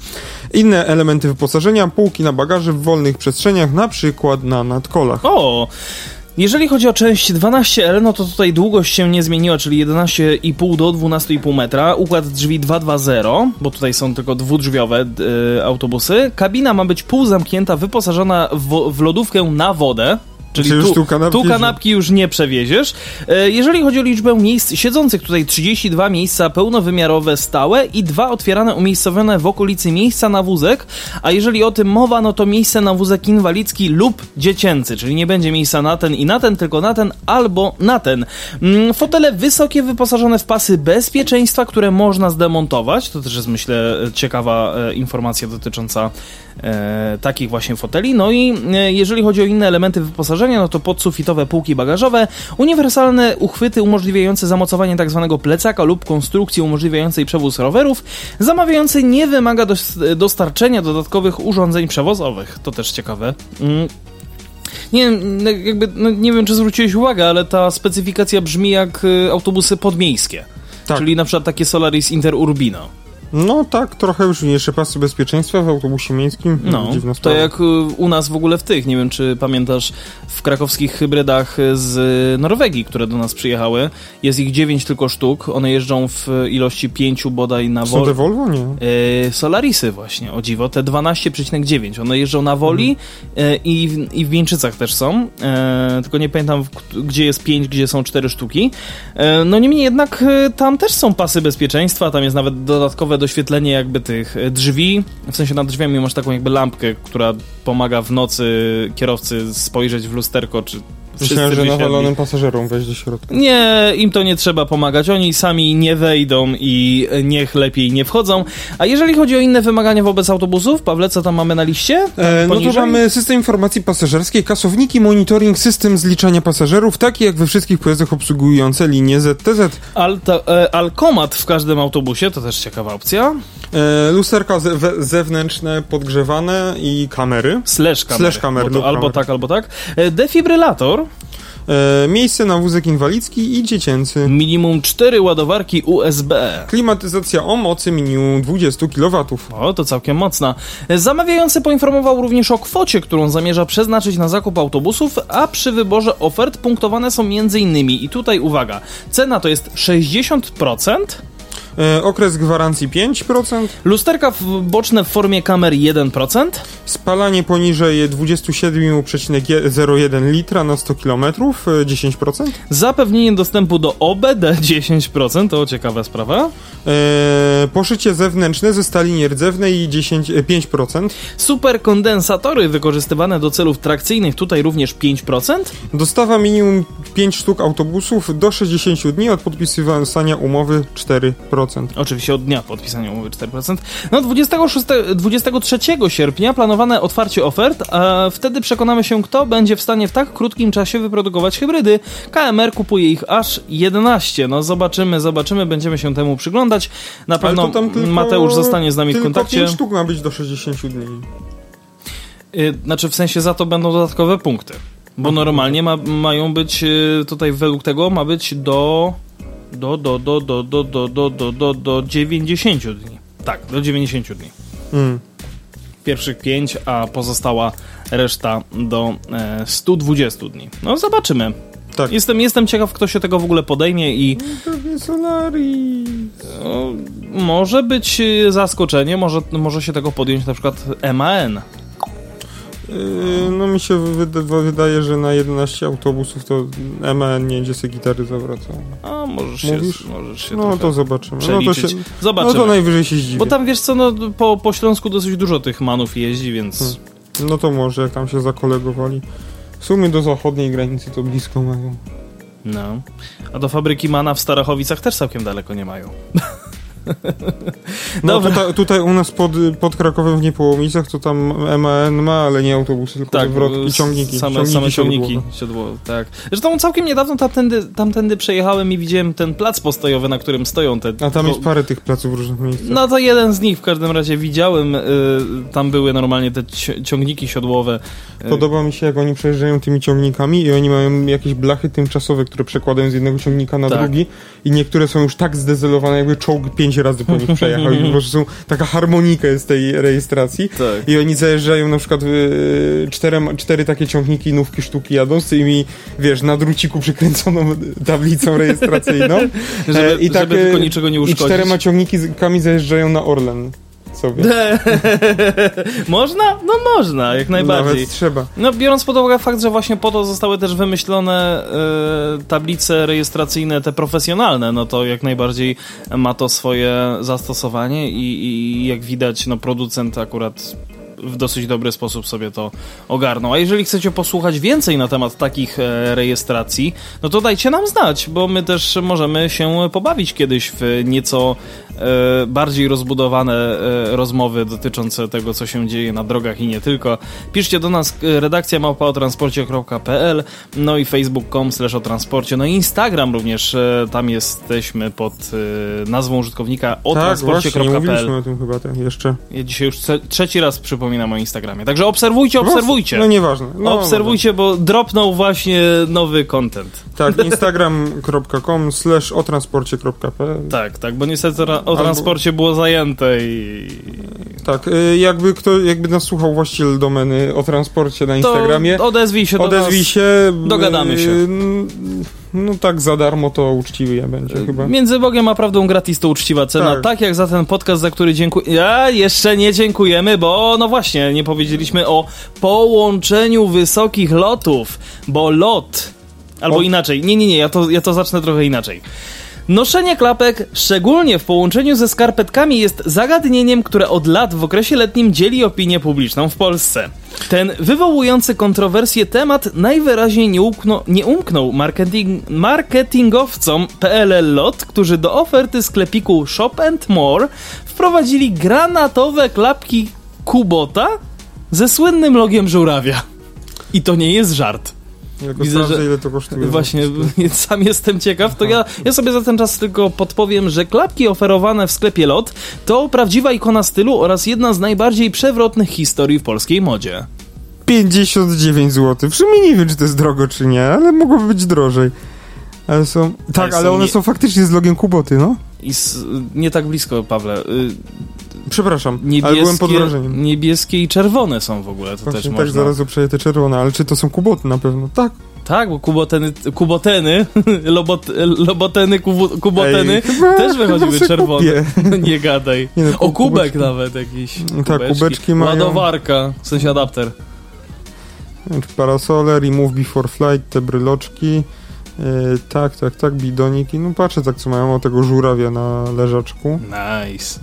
Inne elementy wyposażenia, półki na bagaży w wolnych przestrzeniach, na przykład na nadkolach. O! Jeżeli chodzi o część 12L, no to tutaj długość się nie zmieniła, czyli 11,5 do 12,5 metra. Układ drzwi 220, bo tutaj są tylko dwudrzwiowe y, autobusy. Kabina ma być półzamknięta, wyposażona w, w lodówkę na wodę. Czyli tu, tu kanapki tu kanapki już nie przewieziesz. E, Jeżeli chodzi o liczbę miejsc siedzących, tutaj 32 miejsca pełnowymiarowe stałe i dwa otwierane umiejscowione w okolicy miejsca na wózek, a jeżeli o tym mowa, no to miejsce na wózek inwalidzki lub dziecięcy, czyli nie będzie miejsca na ten i na ten, tylko na ten albo na ten. Mm, Fotele wysokie, wyposażone w pasy bezpieczeństwa, które można zdemontować. To też jest, myślę, ciekawa e, informacja dotycząca e, takich właśnie foteli. No i e, jeżeli chodzi o inne elementy wyposażenia, no to podsufitowe półki bagażowe, uniwersalne uchwyty umożliwiające zamocowanie tzw. plecaka lub konstrukcji umożliwiającej przewóz rowerów. Zamawiający nie wymaga dos- dostarczenia dodatkowych urządzeń przewozowych. To też ciekawe. Mm. Nie wiem, no jakby, no nie wiem, czy zwróciłeś uwagę, ale ta specyfikacja brzmi jak y, autobusy podmiejskie. Tak. Czyli na przykład takie Solaris Interurbino. No tak, trochę już jeszcze pasy bezpieczeństwa w autobusie miejskim. No, to jak y, u nas w ogóle w tych, nie wiem czy pamiętasz, w krakowskich hybrydach z Norwegii, które do nas przyjechały, jest ich 9 tylko sztuk, one jeżdżą w ilości 5 bodaj na Są te Vol... Volvo? Nie. Y, Solarisy właśnie, o dziwo, te 12,9. One jeżdżą na Woli Mhm. y, i, w, i w Wieńczycach też są, y, tylko nie pamiętam gdzie jest 5, gdzie są 4 sztuki. Y, no niemniej jednak y, tam też są pasy bezpieczeństwa, tam jest nawet dodatkowe doświetlenie jakby tych y, drzwi, w sensie nad drzwiami masz taką jakby lampkę, która pomaga w nocy kierowcy spojrzeć w lusterko, czy Myślałem, że nawalonym pasażerom wejść do środka. Nie, im to nie trzeba pomagać. Oni sami nie wejdą i niech lepiej nie wchodzą. A jeżeli chodzi o inne wymagania wobec autobusów, Pawle, co tam mamy na liście? E, no to mamy system informacji pasażerskiej, kasowniki, monitoring, system zliczania pasażerów, taki jak we wszystkich pojazdach obsługujące linię ZTZ. Alta, e, Alkomat w każdym autobusie, to też ciekawa opcja. E, lusterka zewnętrzne, podgrzewane i kamery. Slash kamery. Slash kamery to lub albo kamery. tak, albo tak. E, Defibrylator, E, miejsce na wózek inwalidzki i dziecięcy. minimum 4 ładowarki USB. Klimatyzacja o mocy minimum 20 kW. O, to całkiem mocna. Zamawiający poinformował również o kwocie, którą zamierza przeznaczyć na zakup autobusów, a przy wyborze ofert punktowane są m.in. i tutaj uwaga, cena to jest 60%, E, okres gwarancji 5%. lusterka w- boczne w formie kamer 1%, Spalanie poniżej 27,01 litra na 100 km e, 10%. zapewnienie dostępu do OBD 10%, to ciekawa sprawa, E, poszycie zewnętrzne ze stali nierdzewnej 10, e, 5%. superkondensatory wykorzystywane do celów trakcyjnych, tutaj również 5%, Dostawa minimum 5 sztuk autobusów do 60 dni od podpisywania umowy 4%. Oczywiście od dnia podpisania umowy 4%. No 26, 23 sierpnia planowane otwarcie ofert, a wtedy przekonamy się, kto będzie w stanie w tak krótkim czasie wyprodukować hybrydy. KMR kupuje ich aż 11. No zobaczymy, zobaczymy, będziemy się temu przyglądać. Na pewno tylko- Mateusz zostanie z nami w kontakcie. 5 sztuk ma być do 60 dni. Y, Znaczy w sensie za to będą dodatkowe punkty. Bo normalnie ma, mają być y, tutaj według tego ma być do do do do do do do do do do, do 90 dni. Tak, do 90 dni. Mm. pierwszych pięć, a pozostała reszta do e, 120 dni. No zobaczymy. Tak. Jestem, jestem ciekaw, kto się tego w ogóle podejmie i Pewnie Solaris. no, może być e, zaskoczenie, może, może się tego podjąć na przykład MAN. Yy, no mi się wyda wydaje, że na 11 autobusów to MN nie będzie sobie gitary zawracał. A możesz się, Mówisz? możesz się No to zobaczymy. No to, się, no Zobaczymy. to najwyżej się zdziwię. Bo tam wiesz co, no, po, po Śląsku dosyć dużo tych manów jeździ, więc Hmm. No to może, jak tam się zakolegowali. W sumie do zachodniej granicy to blisko mają. no. A do fabryki mana w Starachowicach też całkiem daleko nie mają. No tutaj, tutaj u nas pod, pod Krakowem w Niepołomicach to tam MAN ma, ale nie autobusy, tylko Tak, ciągniki. Same, ciągniki same siodłowe. ciągniki siodło, tak. Zresztą całkiem niedawno tamtędy, tamtędy przejechałem i widziałem ten plac postojowy, na którym stoją te... A tam jest parę tych placów w różnych miejscach. No to jeden z nich w każdym razie widziałem. Y, tam były normalnie te ci- ciągniki siodłowe. Y, Podoba mi się, jak oni przejeżdżają tymi ciągnikami i oni mają jakieś blachy tymczasowe, które przekładają z jednego ciągnika na Tak. drugi i niektóre są już tak zdezelowane, jakby czołg pięć razy po nich przejechał i po prostu są, taka harmonika jest tej rejestracji. Tak. I oni zajeżdżają na przykład y, czterema, cztery takie ciągniki, nówki, sztuki jadą z tymi, wiesz, na druciku przykręconą tablicą rejestracyjną. Żeby, E, i tak, żeby tylko e, niczego nie I uszkodzić. czterema ciągnikami zajeżdżają na Orlen sobie. można? No można, jak najbardziej. Nawet trzeba. No, biorąc pod uwagę fakt, że właśnie po to zostały też wymyślone e, tablice rejestracyjne, te profesjonalne, no to jak najbardziej ma to swoje zastosowanie i, i jak widać, no producent akurat w dosyć dobry sposób sobie to ogarnął. A jeżeli chcecie posłuchać więcej na temat takich e, rejestracji, no to dajcie nam znać, bo my też możemy się pobawić kiedyś w nieco e, bardziej rozbudowane e, rozmowy dotyczące tego, co się dzieje na drogach i nie tylko. Piszcie do nas redakcja małpa o transporcie.pl, no i facebook.com slash o transporcie, no i Instagram również, tam jesteśmy pod nazwą użytkownika o tak, właśnie, nie transporcie.pl. mówiliśmy o tym chyba tak, jeszcze. Ja dzisiaj już trzeci raz przypominam o Instagramie. Także obserwujcie, obserwujcie. No nieważne. No, obserwujcie, bo dropnął właśnie nowy content. Tak, instagram.com slash o transporcie.pl Tak, tak, bo niestety ra- o Albo- transporcie było zajęte i... Tak, y, jakby kto, jakby nas słuchał właściciel domeny o transporcie na To Instagramie, odezwij się do odezwij nas. się. Dogadamy y, się. No tak za darmo to uczciwy ja będzie chyba. Między Bogiem a prawdą gratis to uczciwa cena. Tak. Tak. jak za ten podcast, za który dziękuję. Ja jeszcze nie dziękujemy, bo no właśnie, nie powiedzieliśmy o połączeniu wysokich lotów, bo lot. Albo O- inaczej. Nie, nie, nie, ja to, ja to zacznę trochę inaczej. Noszenie klapek, szczególnie w połączeniu ze skarpetkami, jest zagadnieniem, które od lat w okresie letnim dzieli opinię publiczną w Polsce. Ten wywołujący kontrowersje temat najwyraźniej nie, nie umknął marketing, marketingowcom PLL Lot, którzy do oferty sklepiku Shop and More wprowadzili granatowe klapki Kubota ze słynnym logiem żurawia. I to nie jest żart. Tylko Widzę, sprawdzę, że- ile to kosztuje. Właśnie, sam jestem ciekaw, to ja, ja sobie za ten czas tylko podpowiem, że klapki oferowane w sklepie LOT to prawdziwa ikona stylu oraz jedna z najbardziej przewrotnych historii w polskiej modzie. 59 zł. W sumie nie wiem, czy to jest drogo, czy nie, ale mogłoby być drożej. Ale są... Tak, są ale one nie- są faktycznie z logiem Kuboty, no. I s, nie tak blisko, Pawle. Y, Przepraszam, Niebieskie, ale byłem pod wrażeniem. niebieskie i czerwone są w ogóle, to Właśnie też tak, można. zaraz uprzeję te czerwone, ale czy to są kuboty na pewno? Tak. Tak, bo kuboteny, kuboteny, lobot, loboteny, kubu, kuboteny Ej, chyba- też wychodziły czerwone. kupię. Nie gadaj. Nie no, O, kubek kubeczki. nawet jakiś. Tak, kubeczki mają. Ładowarka, w sensie adapter. Parasole, remove before flight, te bryloczki. Yy, tak, tak, tak, bidoniki. No patrzę tak, co mają o tego żurawia na leżaczku. Nice.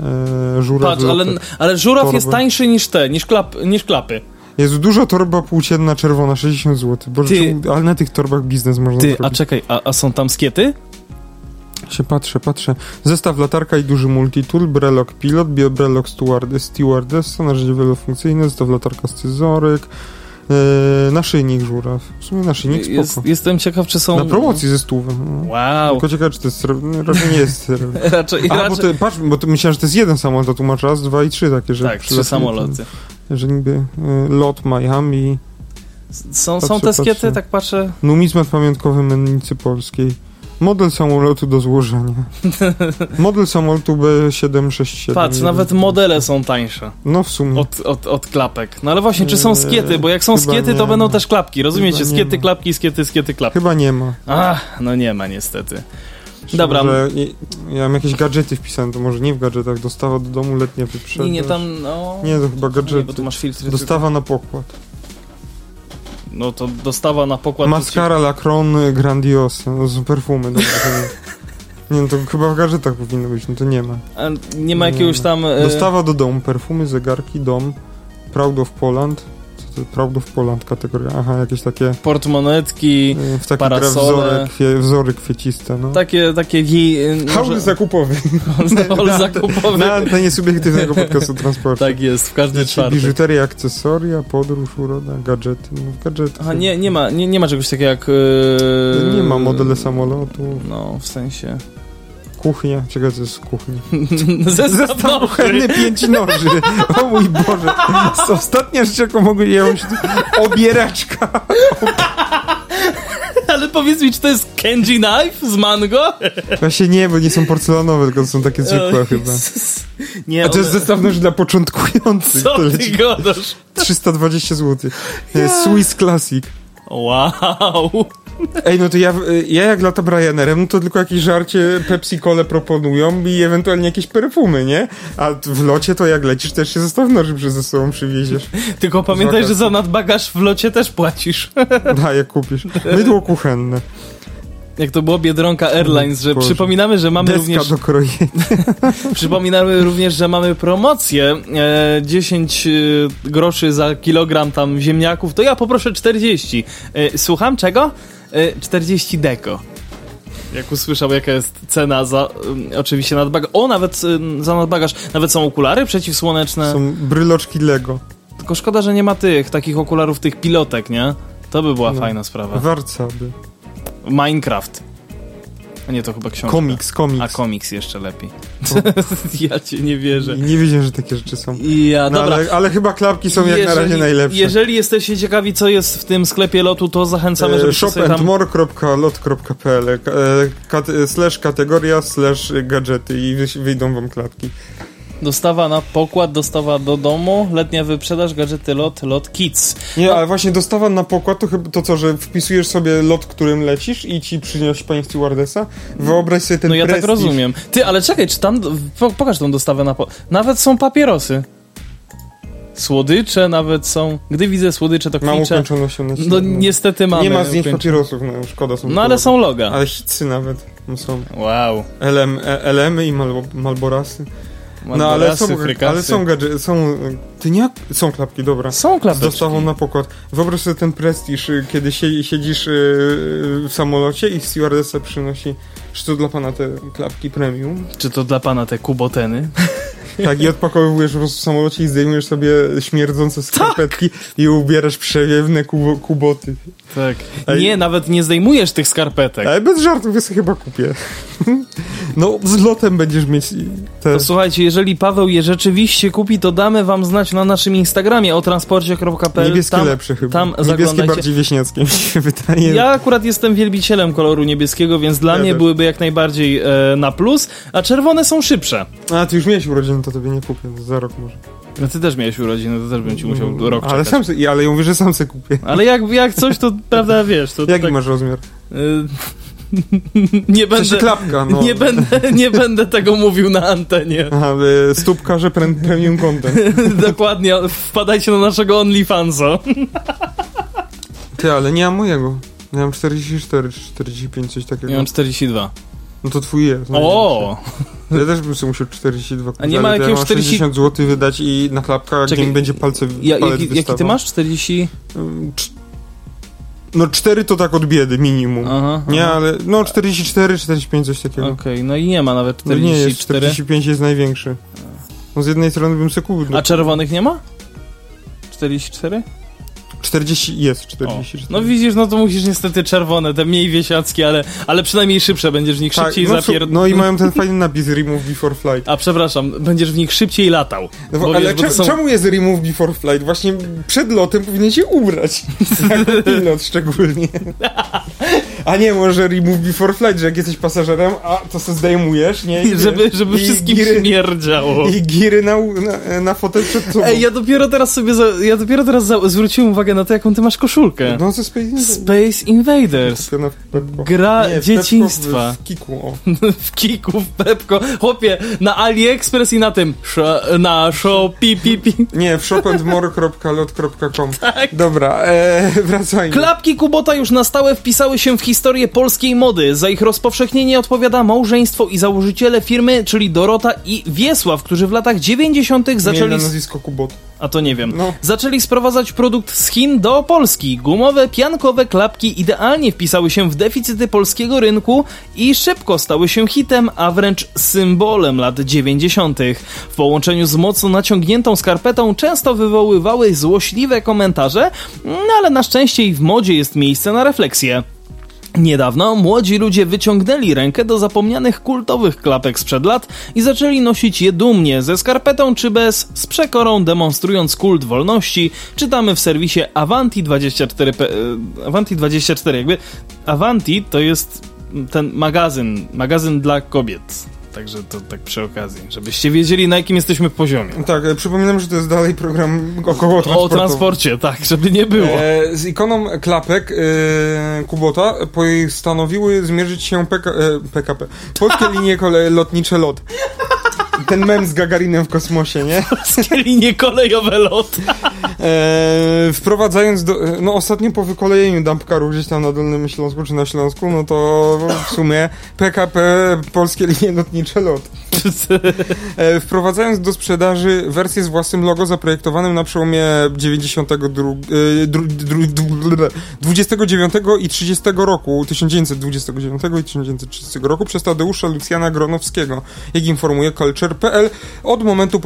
Yy, żuraw Patrz, ale, ale żuraw Torby. jest tańszy niż te, niż, klap, niż klapy. Jest duża torba płócienna czerwona, 60 zł. Boże, Ty- ale na tych torbach biznes można Ty, a zrobić. czekaj, a, a są tam skiety? się patrzę, patrzę. Zestaw latarka i duży multitool, brelok pilot, brelok steward, stewardessa, narzędzie wielofunkcyjne, zestaw latarka scyzoryk, yy, naszyjnik żuraw. W sumie naszyjnik spoko. Jest, jestem ciekaw, czy są... Na promocji ze stówem. No. Wow. Tylko ciekawe, czy to jest srebrny. Raczej nie jest srebrny. Raczej, A, bo raczej... to, patrz, bo to myślałem, że to jest jeden samolot, a tu masz raz, dwa i trzy takie, że Tak, trzy samoloty. ten- Że niby y, lot Miami, Są, są Patrzę, te skiety, patrzę. tak patrzę. numizmat pamiątkowy mennicy polskiej. Model samolotu do złożenia. Model samolotu B767. Patrz, nawet modele są tańsze No w sumie. od, od, od klapek. No ale właśnie, czy są Eee, skiety? Bo jak są chyba skiety, to nie będą też klapki. Rozumiecie? Chyba nie Skiety, klapki, skiety, skiety, klapki. Chyba nie ma. Ach, no nie ma niestety. Dobra. Może, nie, ja mam jakieś gadżety wpisane, to może nie w gadżetach. Dostawa do domu, letnia wyprzedaż. Nie, nie tam, no... Nie, to chyba Nie, gadżety. bo tu masz filtry. Dostawa na pokład. No to dostawa na pokład. Mascara Lacron Grandiose. No, z perfumy. Dobra, to nie. no to chyba w gadżetach powinno być, no to nie ma. A nie ma jakiegoś ma. tam... e, Dostawa do domu, perfumy, zegarki, dom, Proud of Poland. Proud of Poland kategoria? Aha, jakieś takie Portmonetki, y, w takie Parasole. wzory, wzory kwieciste, no. takie, takie wi... e, Haul może- zakupowy. Haul zakupowy. Na antenie subiektywnego podcastu transportu. Tak jest, w każdy Znaczy, czwartek. biżuteria, akcesoria, podróż, uroda, gadżety. No, gadżety. Aha, nie, nie, ma, nie, nie ma czegoś takiego jak... e, Nie ma modele samolotu, No, w sensie... kuchnia. Czekaj, co jest z kuchni? Zestaw kuchenny, pięć noży. O mój Boże. To jest ostatnia rzecz, jaką mogę... Tu... Obieraczka. Ale powiedz mi, czy to jest Kenji Knife z mango? Właśnie nie, bo nie są porcelanowe, tylko są takie zwykłe chyba. Nie, A to jest one- zestaw noży dla początkujących. Co to ty leci gadasz? 320 zł. Swiss Classic. Wow. Ej, no to ja, ja jak latam Ryanerem, no to tylko jakieś żarcie Pepsi Cole proponują i ewentualnie jakieś perfumy, nie? A w locie to jak lecisz, też się zestaw noży przy- ze sobą przywieziesz. Tylko pamiętaj, że za nadbagaż w locie też płacisz. Da, jak kupisz. Mydło kuchenne. Jak to było Biedronka Airlines, że Boże. przypominamy, że mamy Deska również do krojenia. przypominamy również, że mamy promocję e, 10 e, groszy za kilogram tam ziemniaków, to ja poproszę 40. E, słucham czego? E, 40 deko. Jak usłyszał, jaka jest cena za um, oczywiście nadbagaż. O, nawet um, za nadbagaż. Nawet są okulary przeciwsłoneczne. Są bryloczki Lego. Tylko szkoda, że nie ma tych, takich okularów, tych pilotek, nie? To by była No. fajna sprawa. Warcaby. Minecraft. A nie, to chyba książka. Komiks, A komiks. komiks jeszcze lepiej. ja cię nie wierzę. Nie wiedziałem, że takie rzeczy są. I ja, No, dobra. ale, ale chyba klapki są jak na razie najlepsze. Jeżeli jesteście ciekawi, co jest w tym sklepie lotu, to zachęcamy, E, tam... shopandmore.lot.pl e, kat, slash kategoria slash gadżety i wy, wyjdą wam klapki. Dostawa na pokład, dostawa do domu, letnia wyprzedaż, gadżety lot, lot kids. Nie, No. ale właśnie dostawa na pokład to chyba to co, że wpisujesz sobie lot, którym lecisz i ci przynieść pani stewardesa? Wyobraź sobie ten no ja tak prestiż. rozumiem. Ty, ale czekaj, czy tam... Po, pokaż tą dostawę na... Po... Nawet są papierosy. Słodycze nawet są. Gdy widzę słodycze, to Mam kwiczę. ukończoną osiemnaście. No niestety mamy. Nie ma zdjęć papierosów, no szkoda są. No ale są loga. Ale hitsy nawet no, są. Wow. LM, e- LM i Mal, Malborasy. No ale są, frykasy. ale są gadżety, są... Ty nie... Są klapki, dobra. Są Z klapeczki. dostawą na pokład. Wyobraź sobie ten prestiż, y, kiedy sie- siedzisz y, w samolocie i stewardessa przynosi, czy to dla pana te klapki premium? Czy to dla pana te kuboteny? Tak, i odpakowujesz po prostu w samolocie i zdejmujesz sobie śmierdzące skarpetki i ubierasz przewiewne kubo, kuboty. Tak. Ej. Nie, nawet nie zdejmujesz tych skarpetek. Ale bez żartów, ja sobie chyba kupię. No, z lotem będziesz mieć te... To słuchajcie, jeżeli Paweł je rzeczywiście kupi, to damy wam znać na naszym Instagramie o transporcie.pl. Niebieskie tam, lepsze chyba. Tam Niebieskie bardziej wieśniackie mi się wydaje. Ja akurat jestem wielbicielem koloru niebieskiego, więc dla Ja mnie też. byłyby jak najbardziej e, na plus, a czerwone są szybsze. A, ty już miałeś urodziny, to tobie nie kupię, za rok może. No ty też miałeś urodziny, to też bym ci musiał rok Ale czekać. sam se, ale ja mówię, że sam se kupię. Ale jak, jak coś, to prawda, wiesz, to Jaki tak, masz rozmiar? y, nie będę, klapka, no. nie, będę, nie będę tego mówił na antenie. Aha, y, stópkarze pre, premium content. Dokładnie, wpadajcie na naszego OnlyFansa. Ty, ale nie mam mojego. Ja mam 44 czy 45, coś takiego. Ja mam 42. No to twój jest. no O! Ja też bym sobie musiał 42 kupić, A nie ma ja jakiegoś mam 40 60 zł wydać i na klapka, Czekaj, będzie palce Ja, jaki, jaki ty masz? 40? Ym, cz- No 4 to tak od biedy, minimum. Aha. Nie, aha. ale no 44, 45, coś takiego. Okej, no i nie ma nawet No nie jest, 44. 45 jest największy. No z jednej strony bym sobie kupił. No, A czerwonych nie ma? 44? 40 jest, O. 44. No widzisz, no to musisz niestety czerwone, te mniej wiesiackie, ale, ale przynajmniej szybsze, będziesz w nich tak, szybciej no, zapier... no i mają ten fajny napis Remove Before Flight. A przepraszam, będziesz w nich szybciej latał. No, Bo ale wiesz, bo to cze- są- czemu jest Remove Before Flight? Właśnie przed lotem powinien się ubrać. jako pilot szczególnie. A nie, może Remove Before Flight, że jak jesteś pasażerem, a to se zdejmujesz, nie? I, Żeby, żeby i wszystkim giry, śmierdziało. I giry na, na, na fotel przed sobą. Ej, ja dopiero teraz sobie, za, ja dopiero teraz za, zwróciłem uwagę na to, jaką ty masz koszulkę. No ze Space Invaders. Space Invaders. Gra Nie, dzieciństwa. W, w Kiku, w Kiku, w Pepko. Chłopie, na AliExpress i na tym. Sz- na Shopee, pi, pi. Nie, w shopandmore.lot.com. Tak. Dobra, e, wracajmy. Klapki Kubota już na stałe wpisały się w historię polskiej mody. Za ich rozpowszechnienie odpowiada małżeństwo i założyciele firmy, czyli Dorota i Wiesław, którzy w latach 90. Mieli zaczęli... na nazwisko Kubot. A to nie wiem. No. Zaczęli sprowadzać produkt z Chin do Polski. Gumowe, piankowe klapki idealnie wpisały się w deficyty polskiego rynku i szybko stały się hitem, a wręcz symbolem lat 90. W połączeniu z mocno naciągniętą skarpetą często wywoływały złośliwe komentarze, no ale na szczęście i w modzie jest miejsce na refleksję. Niedawno młodzi ludzie wyciągnęli rękę do zapomnianych kultowych klapek sprzed lat i zaczęli nosić je dumnie, ze skarpetą czy bez, z przekorą demonstrując kult wolności. Czytamy w serwisie Avanti24. pe- e, Avanti24, jakby Avanti to jest ten magazyn, magazyn dla kobiet. Także to tak przy okazji, żebyście wiedzieli na jakim jesteśmy poziomie. Tak, e, przypominam, że to jest dalej program około O transporcie, tak, żeby nie było. E, z ikoną klapek e, Kubota postanowiły zmierzyć się PK, e, PKP. Polskie linie kole, lotnicze LOT. Ten mem z Gagarinem w kosmosie, nie? Polskie linie kolejowe lot. E, wprowadzając do, e, no ostatnio po wykolejeniu dumpkaru gdzieś tam na Dolnym Śląsku czy na Śląsku, no to w sumie PKP Polskie Linie Lotnicze LOT. E, wprowadzając do sprzedaży wersję z własnym logo zaprojektowanym na przełomie 92, e, dru, dru, dru, 29 i 30 roku, 1929 i 1930 roku przez Tadeusza Lucjana Gronowskiego. Jak informuje Od momentu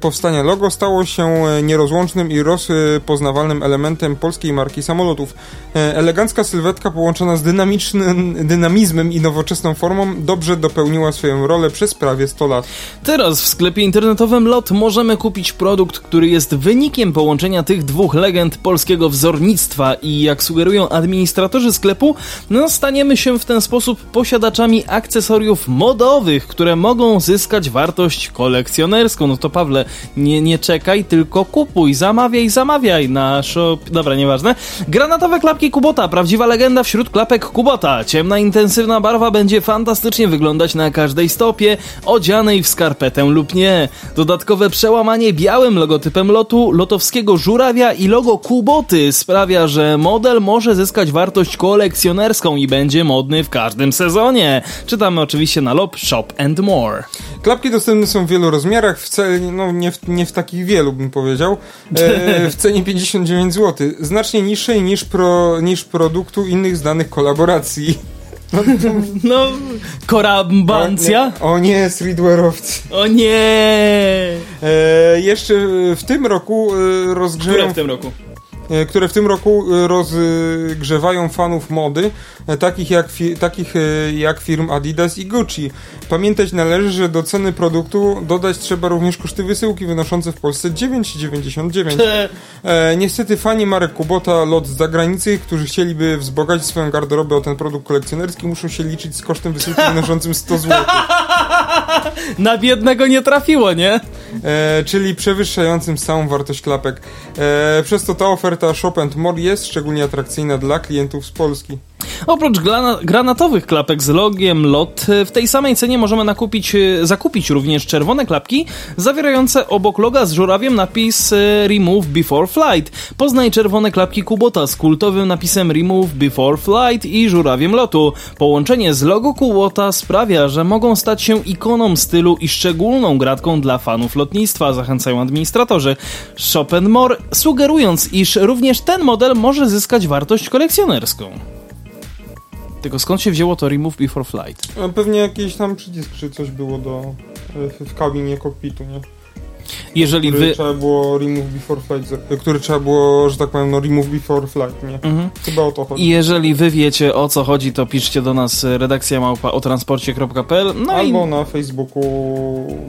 powstania logo stało się e, nierozłącznym i rozpoznawalnym elementem polskiej marki samolotów. E, Elegancka sylwetka połączona z dynamicznym dynamizmem i nowoczesną formą dobrze dopełniła swoją rolę przez prawie 100 lat. Teraz w sklepie internetowym LOT możemy kupić produkt, który jest wynikiem połączenia tych dwóch legend polskiego wzornictwa i jak sugerują administratorzy sklepu, no staniemy się w ten sposób posiadaczami akcesoriów modowych, które mogą zyskać wartość kolekcjonerską. No to Pawle, nie, nie czekaj, tylko kupuj, zamawiaj, zamawiaj na shop... Dobra, nieważne. Granatowe klapki Kubota, prawdziwa legenda wśród klapek Kubota. Ciemna, intensywna barwa będzie fantastycznie wyglądać na każdej stopie, odzianej w skarpetę lub nie. Dodatkowe przełamanie białym logotypem lotu, lotowskiego żurawia i logo Kuboty sprawia, że model może zyskać wartość kolekcjonerską i będzie modny w każdym sezonie. Czytamy oczywiście na LOP Shop and More. Klapki dostępne są w wielu rozmiarach, w cenie, no nie w, nie w takich wielu bym powiedział, e, w cenie 59 zł, znacznie niższej niż, pro, niż produktu innych znanych kolaboracji. No, korambancja. O nie, o nie streetwearowcy. O nie! E, jeszcze w tym roku e, rozgrzeją... Które w tym roku? E, które w tym roku e, rozgrzewają fanów mody, e, takich jak, takich jak firm Adidas i Gucci. Pamiętać należy, że do ceny produktu dodać trzeba również koszty wysyłki wynoszące w Polsce 9,99. E, niestety fani marek Kubota, lot z zagranicy, którzy chcieliby wzbogacić swoją garderobę o ten produkt kolekcjonerski, muszą się liczyć z kosztem wysyłki wynoszącym 100 zł. Na biednego nie trafiło, nie? E, czyli przewyższającym całą wartość klapek. E, przez to ta oferta Shop More jest szczególnie atrakcyjna dla klientów z Polski. Oprócz granatowych klapek z logiem LOT, w tej samej cenie możemy nakupić, e, zakupić również czerwone klapki zawierające obok loga z żurawiem napis e, Remove Before Flight. Poznaj czerwone klapki Kubota z kultowym napisem Remove Before Flight i żurawiem lotu. Połączenie z logo Kubota sprawia, że mogą stać się ikoną stylu i szczególną gratką dla fanów lotnictwa, zachęcają administratorzy. More sugerując, iż również ten model może zyskać wartość kolekcjonerską. Tylko skąd się wzięło to Remove Before Flight? Pewnie jakiś tam przycisk czy coś było do, w kabinie kokpitu, nie? Jeżeli który wy... trzeba było remove before flight, który trzeba było, że tak powiem, no remove before flight, nie? Mhm. Chyba o to chodzi. Jeżeli wy wiecie o co chodzi, to piszcie do nas redakcja małpa o transporcie.pl no Albo i... na Facebooku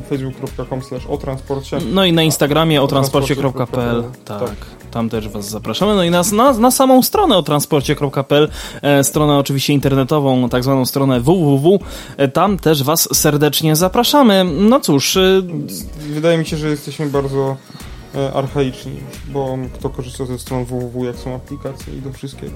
facebook.com slash o transporcie. No i na Instagramie o transporcie.pl tak. tak. Tam też was zapraszamy. No i nas na, na samą stronę o transporcie.pl, e, stronę oczywiście internetową, tak zwaną stronę www. E, tam też was serdecznie zapraszamy. No cóż... E... Wydaje mi się, że jesteśmy bardzo archaiczni już, bo kto korzysta ze stron www, jak są aplikacje i do wszystkiego.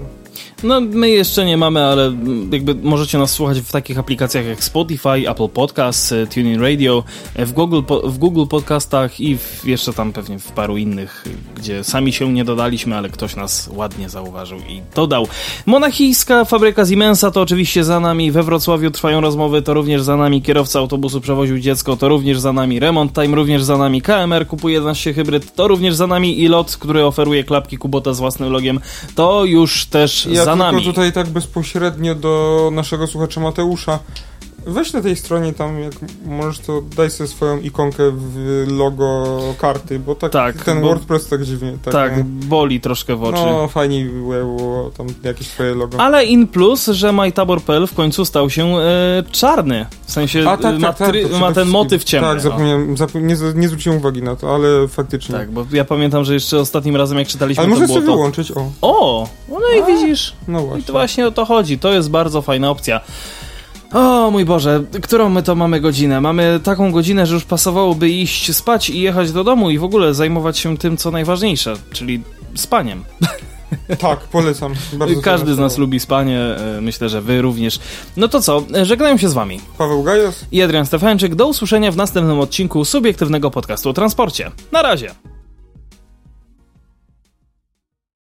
No, my jeszcze nie mamy, ale jakby możecie nas słuchać w takich aplikacjach jak Spotify, Apple Podcasts, e, TuneIn Radio, e, w Google, w Google Podcastach i w, jeszcze tam pewnie w paru innych, gdzie sami się nie dodaliśmy, ale ktoś nas ładnie zauważył i dodał. Monachijska fabryka Siemensa to oczywiście za nami, we Wrocławiu trwają rozmowy, to również za nami. Kierowca autobusu przewoził dziecko, to również za nami. Remont Time, również za nami. KMR kupuje 11 hybryd, to również za nami i lot, który oferuje klapki Kubota z własnym logiem, to już też ja za nami. tylko tutaj tak bezpośrednio do naszego słuchacza Mateusza. Weź na tej stronie tam, jak możesz, to daj sobie swoją ikonkę w logo karty, bo tak, tak ten bo, WordPress tak dziwnie. Tak, tak boli troszkę w oczy. No, fajnie było tam jakieś swoje logo. Ale in plus, że MyTabor.pl w końcu stał się e, czarny. W sensie A, tak, ma, tak, tak, ma ten motyw ciemny. Tak, zapomniałem, zapom nie, nie zwróciłem uwagi na to, ale faktycznie. Tak, bo ja pamiętam, że jeszcze ostatnim razem jak czytaliśmy ale to możesz sobie to... wyłączyć, o. O! No i A, widzisz. No właśnie. I to właśnie o to chodzi. To jest bardzo fajna opcja. O mój Boże, którą my to mamy godzinę? Mamy taką godzinę, że już pasowałoby iść spać i jechać do domu i w ogóle zajmować się tym, co najważniejsze, czyli spaniem. Tak, polecam. Bardzo Każdy z nas lubi spanie, e, myślę, że wy również. No to co, żegnają się z wami. Paweł Gajos i Adrian Stefańczyk. Do usłyszenia w następnym odcinku subiektywnego podcastu o transporcie. Na razie.